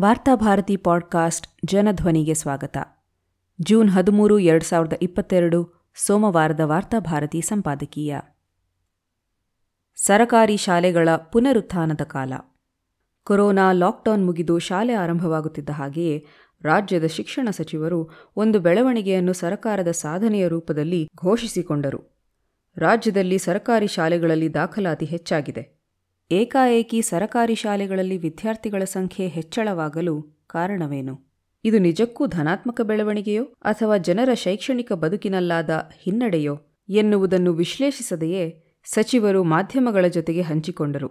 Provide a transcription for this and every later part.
Varthabharati podcast ಜನಧ್ವನಿಗೆ ಸ್ವಾಗತ. June ಹದಿಮೂರು, ಎರಡು ಸಾವಿರದ ಇಪ್ಪತ್ತೆರಡು, ಸೋಮವಾರದ ವಾರ್ತಾಭಾರತಿ ಸಂಪಾದಕೀಯ. ಸರಕಾರಿ ಶಾಲೆಗಳ ಪುನರುತ್ಥಾನದ ಕಾಲ. ಕೊರೋನಾ ಲಾಕ್ಡೌನ್ ಮುಗಿದು ಶಾಲೆ ಆರಂಭವಾಗುತ್ತಿದ್ದ ಹಾಗೆಯೇ ರಾಜ್ಯದ ಶಿಕ್ಷಣ ಸಚಿವರು ಒಂದು ಬೆಳವಣಿಗೆಯನ್ನು ಸರಕಾರದ ಸಾಧನೆಯ ರೂಪದಲ್ಲಿ ಘೋಷಿಸಿಕೊಂಡರು. ರಾಜ್ಯದಲ್ಲಿ ಸರಕಾರಿ ಶಾಲೆಗಳಲ್ಲಿ ದಾಖಲಾತಿ ಹೆಚ್ಚಾಗಿದೆ. ಏಕಾಏಕಿ ಸರಕಾರಿ ಶಾಲೆಗಳಲ್ಲಿ ವಿದ್ಯಾರ್ಥಿಗಳ ಸಂಖ್ಯೆ ಹೆಚ್ಚಳವಾಗಲು ಕಾರಣವೇನು? ಇದು ನಿಜಕ್ಕೂ ಧನಾತ್ಮಕ ಬೆಳವಣಿಗೆಯೋ ಅಥವಾ ಜನರ ಶೈಕ್ಷಣಿಕ ಬದುಕಿನಲ್ಲಾದ ಹಿನ್ನಡೆಯೋ ಎನ್ನುವುದನ್ನು ವಿಶ್ಲೇಷಿಸದೆಯೇ ಸಚಿವರು ಮಾಧ್ಯಮಗಳ ಜೊತೆಗೆ ಹಂಚಿಕೊಂಡರು.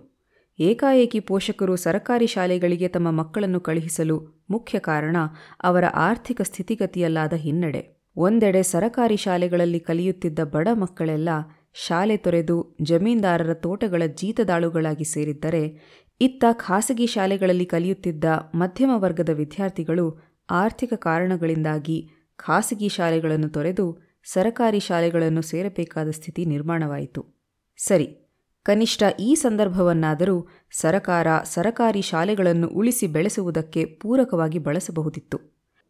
ಏಕಾಏಕಿ ಪೋಷಕರು ಸರಕಾರಿ ಶಾಲೆಗಳಿಗೆ ತಮ್ಮ ಮಕ್ಕಳನ್ನು ಕಳುಹಿಸಲು ಮುಖ್ಯ ಕಾರಣ ಅವರ ಆರ್ಥಿಕ ಸ್ಥಿತಿಗತಿಯಲ್ಲಾದ ಹಿನ್ನಡೆ. ಒಂದೆಡೆ ಸರಕಾರಿ ಶಾಲೆಗಳಲ್ಲಿ ಕಲಿಯುತ್ತಿದ್ದ ಬಡ ಮಕ್ಕಳೆಲ್ಲ ಶಾಲೆ ತೊರೆದು ಜಮೀನ್ದಾರರ ತೋಟಗಳ ಜೀತದಾಳುಗಳಾಗಿ ಸೇರಿದ್ದರೆ, ಇತ್ತ ಖಾಸಗಿ ಶಾಲೆಗಳಲ್ಲಿ ಕಲಿಯುತ್ತಿದ್ದ ಮಧ್ಯಮ ವರ್ಗದ ವಿದ್ಯಾರ್ಥಿಗಳು ಆರ್ಥಿಕ ಕಾರಣಗಳಿಂದಾಗಿ ಖಾಸಗಿ ಶಾಲೆಗಳನ್ನು ತೊರೆದು ಸರಕಾರಿ ಶಾಲೆಗಳನ್ನು ಸೇರಬೇಕಾದ ಸ್ಥಿತಿ ನಿರ್ಮಾಣವಾಯಿತು. ಸರಿ, ಕನಿಷ್ಠ ಈ ಸಂದರ್ಭವನ್ನಾದರೂ ಸರಕಾರ ಸರಕಾರಿ ಶಾಲೆಗಳನ್ನು ಉಳಿಸಿ ಬೆಳೆಸುವುದಕ್ಕೆ ಪೂರಕವಾಗಿ ಬಳಸಬಹುದಿತ್ತು.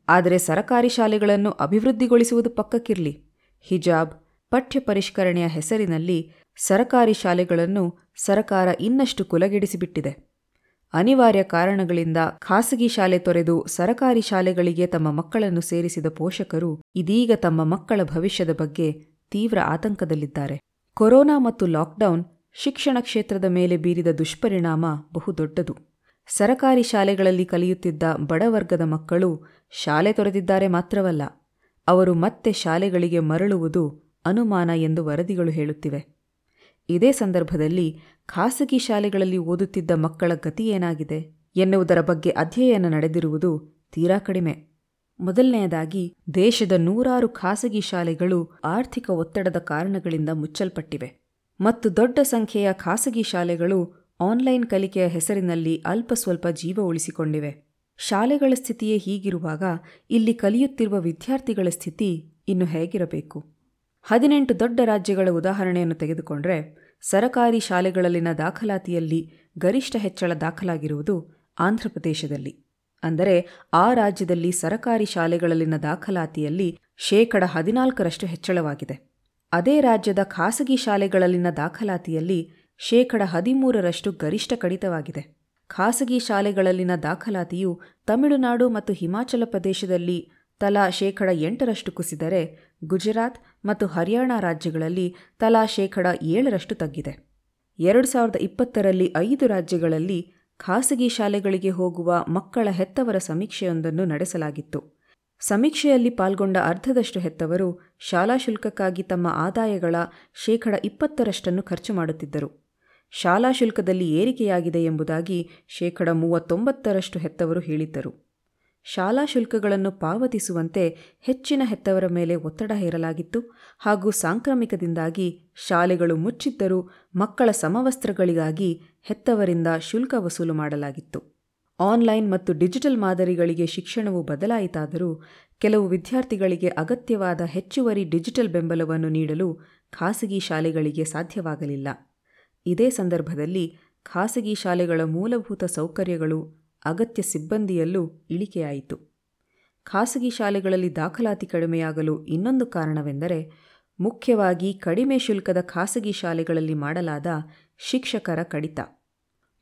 ಆದರೆ ಸರಕಾರಿ ಶಾಲೆಗಳನ್ನು ಅಭಿವೃದ್ಧಿಗೊಳಿಸುವುದು ಪಕ್ಕಕ್ಕಿರಲಿ. ಹಿಜಾಬ್ ಪಠ್ಯ ಪರಿಷ್ಕರಣೆಯ ಹೆಸರಿನಲ್ಲಿ ಸರಕಾರಿ ಶಾಲೆಗಳನ್ನು ಸರಕಾರ ಇನ್ನಷ್ಟು ಕುಲಗೆಡಿಸಿಬಿಟ್ಟಿದೆ. ಅನಿವಾರ್ಯ ಕಾರಣಗಳಿಂದ ಖಾಸಗಿ ಶಾಲೆ ತೊರೆದು ಸರಕಾರಿ ಶಾಲೆಗಳಿಗೆ ತಮ್ಮ ಮಕ್ಕಳನ್ನು ಸೇರಿಸಿದ ಪೋಷಕರು ಇದೀಗ ತಮ್ಮ ಮಕ್ಕಳ ಭವಿಷ್ಯದ ಬಗ್ಗೆ ತೀವ್ರ ಆತಂಕದಲ್ಲಿದ್ದಾರೆ. ಕೊರೋನಾ ಮತ್ತು ಲಾಕ್ಡೌನ್ ಶಿಕ್ಷಣ ಕ್ಷೇತ್ರದ ಮೇಲೆ ಬೀರಿದ ದುಷ್ಪರಿಣಾಮ ಬಹುದೊಡ್ಡದು. ಸರಕಾರಿ ಶಾಲೆಗಳಲ್ಲಿ ಕಲಿಯುತ್ತಿದ್ದ ಬಡವರ್ಗದ ಮಕ್ಕಳು ಶಾಲೆ ತೊರೆದಿದ್ದಾರೆ ಮಾತ್ರವಲ್ಲ, ಅವರು ಮತ್ತೆ ಶಾಲೆಗಳಿಗೆ ಮರಳುವುದು ಅನುಮಾನ ಎಂದು ವರದಿಗಳು ಹೇಳುತ್ತಿವೆ. ಇದೇ ಸಂದರ್ಭದಲ್ಲಿ ಖಾಸಗಿ ಶಾಲೆಗಳಲ್ಲಿ ಓದುತ್ತಿದ್ದ ಮಕ್ಕಳ ಗತಿ ಏನಾಗಿದೆ ಎನ್ನುವುದರ ಬಗ್ಗೆ ಅಧ್ಯಯನ ನಡೆದಿರುವುದು ತೀರಾ ಕಡಿಮೆ. ಮೊದಲನೆಯದಾಗಿ, ದೇಶದ ನೂರಾರು ಖಾಸಗಿ ಶಾಲೆಗಳು ಆರ್ಥಿಕ ಒತ್ತಡದ ಕಾರಣಗಳಿಂದ ಮುಚ್ಚಲ್ಪಟ್ಟಿವೆ ಮತ್ತು ದೊಡ್ಡ ಸಂಖ್ಯೆಯ ಖಾಸಗಿ ಶಾಲೆಗಳು ಆನ್ಲೈನ್ ಕಲಿಕೆಯ ಹೆಸರಿನಲ್ಲಿ ಅಲ್ಪ ಸ್ವಲ್ಪ ಜೀವ ಉಳಿಸಿಕೊಂಡಿವೆ. ಶಾಲೆಗಳ ಸ್ಥಿತಿಯೇ ಹೀಗಿರುವಾಗ ಇಲ್ಲಿ ಕಲಿಯುತ್ತಿರುವ ವಿದ್ಯಾರ್ಥಿಗಳ ಸ್ಥಿತಿ ಇನ್ನು ಹೇಗಿರಬೇಕು? ಹದಿನೆಂಟು ದೊಡ್ಡ ರಾಜ್ಯಗಳ ಉದಾಹರಣೆಯನ್ನು ತೆಗೆದುಕೊಂಡರೆ, ಸರಕಾರಿ ಶಾಲೆಗಳಲ್ಲಿನ ದಾಖಲಾತಿಯಲ್ಲಿ ಗರಿಷ್ಠ ಹೆಚ್ಚಳ ದಾಖಲಾಗಿರುವುದು ಆಂಧ್ರಪ್ರದೇಶದಲ್ಲಿ. ಅಂದರೆ, ಆ ರಾಜ್ಯದಲ್ಲಿ ಸರಕಾರಿ ಶಾಲೆಗಳಲ್ಲಿನ ದಾಖಲಾತಿಯಲ್ಲಿ ಶೇಕಡ ಹದಿನಾಲ್ಕರಷ್ಟು ಹೆಚ್ಚಳವಾಗಿದೆ. ಅದೇ ರಾಜ್ಯದ ಖಾಸಗಿ ಶಾಲೆಗಳಲ್ಲಿನ ದಾಖಲಾತಿಯಲ್ಲಿ ಶೇಕಡ ಹದಿಮೂರರಷ್ಟು ಗರಿಷ್ಠ ಕಡಿತವಾಗಿದೆ. ಖಾಸಗಿ ಶಾಲೆಗಳಲ್ಲಿನ ದಾಖಲಾತಿಯು ತಮಿಳುನಾಡು ಮತ್ತು ಹಿಮಾಚಲ ಪ್ರದೇಶದಲ್ಲಿ ತಲಾ ಶೇಕಡ ಎಂಟರಷ್ಟು ಕುಸಿದರೆ ಗುಜರಾತ್ ಮತ್ತು ಹರಿಯಾಣ ರಾಜ್ಯಗಳಲ್ಲಿ ತಲಾ ಶೇಕಡ ಏಳರಷ್ಟು ತಗ್ಗಿದೆ. ಎರಡು ಸಾವಿರದ ಇಪ್ಪತ್ತರಲ್ಲಿ ಐದು ರಾಜ್ಯಗಳಲ್ಲಿ ಖಾಸಗಿ ಶಾಲೆಗಳಿಗೆ ಹೋಗುವ ಮಕ್ಕಳ ಹೆತ್ತವರ ಸಮೀಕ್ಷೆಯೊಂದನ್ನು ನಡೆಸಲಾಗಿತ್ತು. ಸಮೀಕ್ಷೆಯಲ್ಲಿ ಪಾಲ್ಗೊಂಡ ಅರ್ಧದಷ್ಟು ಹೆತ್ತವರು ಶಾಲಾ ಶುಲ್ಕಕ್ಕಾಗಿ ತಮ್ಮ ಆದಾಯಗಳ ಶೇಕಡ ಇಪ್ಪತ್ತರಷ್ಟನ್ನು ಖರ್ಚು ಮಾಡುತ್ತಿದ್ದರು. ಶಾಲಾ ಶುಲ್ಕದಲ್ಲಿ ಏರಿಕೆಯಾಗಿದೆ ಎಂಬುದಾಗಿ ಶೇಕಡ ಮೂವತ್ತೊಂಬತ್ತರಷ್ಟು ಹೆತ್ತವರು ಹೇಳಿದ್ದರು. ಶಾಲಾ ಶುಲ್ಕಗಳನ್ನು ಪಾವತಿಸುವಂತೆ ಹೆಚ್ಚಿನ ಹೆತ್ತವರ ಮೇಲೆ ಒತ್ತಡ ಹೇರಲಾಗಿತ್ತು ಹಾಗೂ ಸಾಂಕ್ರಾಮಿಕದಿಂದಾಗಿ ಶಾಲೆಗಳು ಮುಚ್ಚಿದ್ದರೂ ಮಕ್ಕಳ ಸಮವಸ್ತ್ರಗಳಿಗಾಗಿ ಹೆತ್ತವರಿಂದ ಶುಲ್ಕ ವಸೂಲು ಮಾಡಲಾಗಿತ್ತು. ಆನ್ಲೈನ್ ಮತ್ತು ಡಿಜಿಟಲ್ ಮಾದರಿಗಳಿಗೆ ಶಿಕ್ಷಣವು ಬದಲಾಯಿತಾದರೂ ಕೆಲವು ವಿದ್ಯಾರ್ಥಿಗಳಿಗೆ ಅಗತ್ಯವಾದ ಹೆಚ್ಚುವರಿ ಡಿಜಿಟಲ್ ಬೆಂಬಲವನ್ನು ನೀಡಲು ಖಾಸಗಿ ಶಾಲೆಗಳಿಗೆ ಸಾಧ್ಯವಾಗಲಿಲ್ಲ. ಇದೇ ಸಂದರ್ಭದಲ್ಲಿ ಖಾಸಗಿ ಶಾಲೆಗಳ ಮೂಲಭೂತ ಸೌಕರ್ಯಗಳು ಅಗತ್ಯ ಸಿಬ್ಬಂದಿಯಲ್ಲೂ ಇಳಿಕೆಯಾಯಿತು. ಖಾಸಗಿ ಶಾಲೆಗಳಲ್ಲಿ ದಾಖಲಾತಿ ಕಡಿಮೆಯಾಗಲು ಇನ್ನೊಂದು ಕಾರಣವೆಂದರೆ, ಮುಖ್ಯವಾಗಿ ಕಡಿಮೆ ಶುಲ್ಕದ ಖಾಸಗಿ ಶಾಲೆಗಳಲ್ಲಿ ಮಾಡಲಾದ ಶಿಕ್ಷಕರ ಕಡಿತ.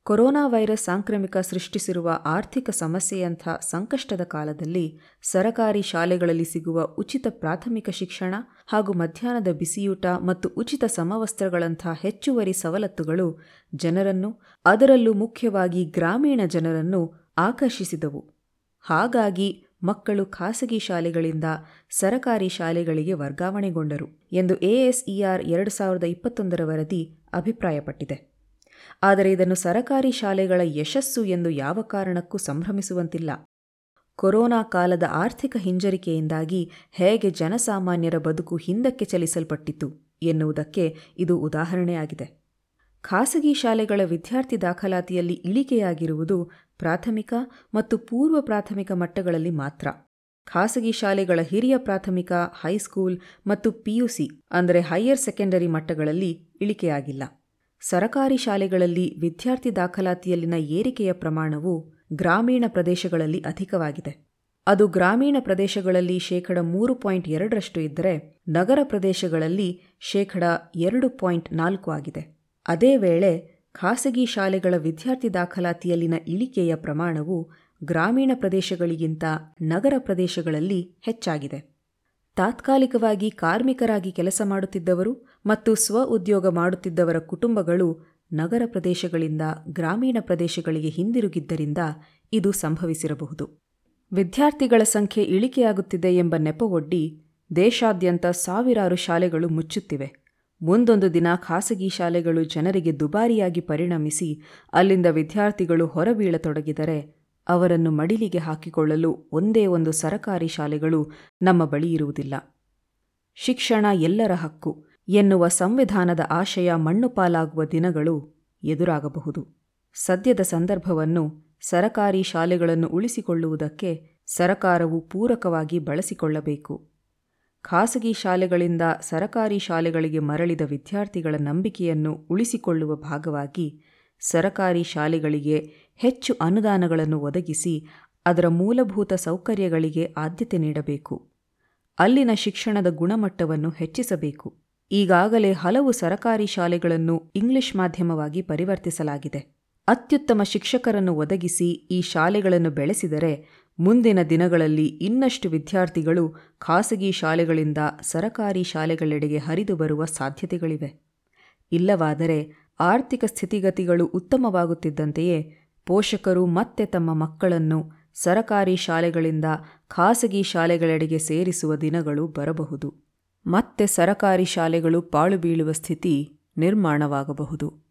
ಕೊರೋನಾ ವೈರಸ್ ಸಾಂಕ್ರಾಮಿಕ ಸೃಷ್ಟಿಸಿರುವ ಆರ್ಥಿಕ ಸಮಸ್ಯೆಯಂಥ ಸಂಕಷ್ಟದ ಕಾಲದಲ್ಲಿ ಸರಕಾರಿ ಶಾಲೆಗಳಲ್ಲಿ ಸಿಗುವ ಉಚಿತ ಪ್ರಾಥಮಿಕ ಶಿಕ್ಷಣ ಹಾಗೂ ಮಧ್ಯಾಹ್ನದ ಬಿಸಿಯೂಟ ಮತ್ತು ಉಚಿತ ಸಮವಸ್ತ್ರಗಳಂಥ ಹೆಚ್ಚುವರಿ ಸವಲತ್ತುಗಳು ಜನರನ್ನು, ಅದರಲ್ಲೂ ಮುಖ್ಯವಾಗಿ ಗ್ರಾಮೀಣ ಜನರನ್ನು ಆಕರ್ಷಿಸಿದವು. ಹಾಗಾಗಿ ಮಕ್ಕಳು ಖಾಸಗಿ ಶಾಲೆಗಳಿಂದ ಸರಕಾರಿ ಶಾಲೆಗಳಿಗೆ ವರ್ಗಾವಣೆಗೊಂಡರು ಎಂದು ಎಎಸ್ಇಆರ್ ಎರಡು ಸಾವಿರದ ಇಪ್ಪತ್ತೊಂದರ ವರದಿ ಅಭಿಪ್ರಾಯಪಟ್ಟಿದೆ. ಆದರೆ ಇದನ್ನು ಸರಕಾರಿ ಶಾಲೆಗಳ ಯಶಸ್ಸು ಎಂದು ಯಾವ ಕಾರಣಕ್ಕೂ ಸಂಭ್ರಮಿಸುವಂತಿಲ್ಲ. ಕೊರೋನಾ ಕಾಲದ ಆರ್ಥಿಕ ಹಿಂಜರಿಕೆಯಿಂದಾಗಿ ಹೇಗೆ ಜನಸಾಮಾನ್ಯರ ಬದುಕು ಹಿಂದಕ್ಕೆ ಚಲಿಸಲ್ಪಟ್ಟಿತು ಎನ್ನುವುದಕ್ಕೆ ಇದು ಉದಾಹರಣೆಯಾಗಿದೆ. ಖಾಸಗಿ ಶಾಲೆಗಳ ವಿದ್ಯಾರ್ಥಿ ದಾಖಲಾತಿಯಲ್ಲಿ ಇಳಿಕೆಯಾಗಿರುವುದು ಪ್ರಾಥಮಿಕ ಮತ್ತು ಪೂರ್ವ ಪ್ರಾಥಮಿಕ ಮಟ್ಟಗಳಲ್ಲಿ ಮಾತ್ರ. ಖಾಸಗಿ ಶಾಲೆಗಳ ಹಿರಿಯ ಪ್ರಾಥಮಿಕ, ಹೈಸ್ಕೂಲ್ ಮತ್ತು ಪಿಯುಸಿ, ಅಂದರೆ ಹೈಯರ್ ಸೆಕೆಂಡರಿ ಮಟ್ಟಗಳಲ್ಲಿ ಇಳಿಕೆಯಾಗಿಲ್ಲ. ಸರಕಾರಿ ಶಾಲೆಗಳಲ್ಲಿ ವಿದ್ಯಾರ್ಥಿ ದಾಖಲಾತಿಯಲ್ಲಿನ ಏರಿಕೆಯ ಪ್ರಮಾಣವು ಗ್ರಾಮೀಣ ಪ್ರದೇಶಗಳಲ್ಲಿ ಅಧಿಕವಾಗಿದೆ. ಅದು ಗ್ರಾಮೀಣ ಪ್ರದೇಶಗಳಲ್ಲಿ ಶೇಕಡ ಮೂರು ಪಾಯಿಂಟ್ ಎರಡರಷ್ಟು ಇದ್ದರೆ ನಗರ ಪ್ರದೇಶಗಳಲ್ಲಿ ಶೇಕಡ ಎರಡು ಪಾಯಿಂಟ್ ನಾಲ್ಕು ಆಗಿದೆ. ಅದೇ ವೇಳೆ ಖಾಸಗಿ ಶಾಲೆಗಳ ವಿದ್ಯಾರ್ಥಿ ದಾಖಲಾತಿಯಲ್ಲಿನ ಇಳಿಕೆಯ ಪ್ರಮಾಣವು ಗ್ರಾಮೀಣ ಪ್ರದೇಶಗಳಿಗಿಂತ ನಗರ ಪ್ರದೇಶಗಳಲ್ಲಿ ಹೆಚ್ಚಾಗಿದೆ. ತಾತ್ಕಾಲಿಕವಾಗಿ ಕಾರ್ಮಿಕರಾಗಿ ಕೆಲಸ ಮಾಡುತ್ತಿದ್ದವರು ಮತ್ತು ಸ್ವ ಉದ್ಯೋಗ ಮಾಡುತ್ತಿದ್ದವರ ಕುಟುಂಬಗಳು ನಗರ ಪ್ರದೇಶಗಳಿಂದ ಗ್ರಾಮೀಣ ಪ್ರದೇಶಗಳಿಗೆ ಹಿಂದಿರುಗಿದ್ದರಿಂದ ಇದು ಸಂಭವಿಸಿರಬಹುದು. ವಿದ್ಯಾರ್ಥಿಗಳ ಸಂಖ್ಯೆ ಇಳಿಕೆಯಾಗುತ್ತಿದೆ ಎಂಬ ನೆಪವೊಡ್ಡಿ ದೇಶಾದ್ಯಂತ ಸಾವಿರಾರು ಶಾಲೆಗಳು ಮುಚ್ಚುತ್ತಿವೆ. ಮುಂದೊಂದು ದಿನ ಖಾಸಗಿ ಶಾಲೆಗಳು ಜನರಿಗೆ ದುಬಾರಿಯಾಗಿ ಪರಿಣಮಿಸಿ ಅಲ್ಲಿಂದ ವಿದ್ಯಾರ್ಥಿಗಳು ಹೊರಬೀಳತೊಡಗಿದರೆ ಅವರನ್ನು ಮಡಿಲಿಗೆ ಹಾಕಿಕೊಳ್ಳಲು ಒಂದೇ ಒಂದು ಸರಕಾರಿ ಶಾಲೆಗಳು ನಮ್ಮ ಬಳಿ ಇರುವುದಿಲ್ಲ. ಶಿಕ್ಷಣ ಎಲ್ಲರ ಹಕ್ಕು ಎನ್ನುವ ಸಂವಿಧಾನದ ಆಶಯ ಮಣ್ಣುಪಾಲಾಗುವ ದಿನಗಳು ಎದುರಾಗಬಹುದು. ಸದ್ಯದ ಸಂದರ್ಭವನ್ನು ಸರಕಾರಿ ಶಾಲೆಗಳನ್ನು ಉಳಿಸಿಕೊಳ್ಳುವುದಕ್ಕೆ ಸರಕಾರವು ಪೂರಕವಾಗಿ ಬಳಸಿಕೊಳ್ಳಬೇಕು. ಖಾಸಗಿ ಶಾಲೆಗಳಿಂದ ಸರಕಾರಿ ಶಾಲೆಗಳಿಗೆ ಮರಳಿದ ವಿದ್ಯಾರ್ಥಿಗಳ ನಂಬಿಕೆಯನ್ನು ಉಳಿಸಿಕೊಳ್ಳುವ ಭಾಗವಾಗಿ ಸರಕಾರಿ ಶಾಲೆಗಳಿಗೆ ಹೆಚ್ಚು ಅನುದಾನಗಳನ್ನು ಒದಗಿಸಿ ಅದರ ಮೂಲಭೂತ ಸೌಕರ್ಯಗಳಿಗೆ ಆದ್ಯತೆ ನೀಡಬೇಕು. ಅಲ್ಲಿನ ಶಿಕ್ಷಣದ ಗುಣಮಟ್ಟವನ್ನು ಹೆಚ್ಚಿಸಬೇಕು. ಈಗಾಗಲೇ ಹಲವು ಸರಕಾರಿ ಶಾಲೆಗಳನ್ನು ಇಂಗ್ಲಿಷ್ ಮಾಧ್ಯಮವಾಗಿ ಪರಿವರ್ತಿಸಲಾಗಿದೆ. ಅತ್ಯುತ್ತಮ ಶಿಕ್ಷಕರನ್ನು ಒದಗಿಸಿ ಈ ಶಾಲೆಗಳನ್ನು ಬೆಳೆಸಿದರೆ ಮುಂದಿನ ದಿನಗಳಲ್ಲಿ ಇನ್ನಷ್ಟು ವಿದ್ಯಾರ್ಥಿಗಳು ಖಾಸಗಿ ಶಾಲೆಗಳಿಂದ ಸರಕಾರಿ ಶಾಲೆಗಳೆಡೆಗೆ ಹರಿದು ಬರುವ ಸಾಧ್ಯತೆಗಳಿವೆ. ಇಲ್ಲವಾದರೆ ಆರ್ಥಿಕ ಸ್ಥಿತಿಗತಿಗಳು ಉತ್ತಮವಾಗುತ್ತಿದ್ದಂತೆಯೇ ಪೋಷಕರು ಮತ್ತೆ ತಮ್ಮ ಮಕ್ಕಳನ್ನು ಸರಕಾರಿ ಶಾಲೆಗಳಿಂದ ಖಾಸಗಿ ಶಾಲೆಗಳೆಡೆಗೆ ಸೇರಿಸುವ ದಿನಗಳು ಬರಬಹುದು. ಮತ್ತೆ ಸರಕಾರಿ ಶಾಲೆಗಳು ಪಾಳು ಬೀಳುವ ಸ್ಥಿತಿ ನಿರ್ಮಾಣವಾಗಬಹುದು.